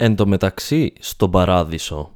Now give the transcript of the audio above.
Εν τω μεταξύ, στον Παράδεισο,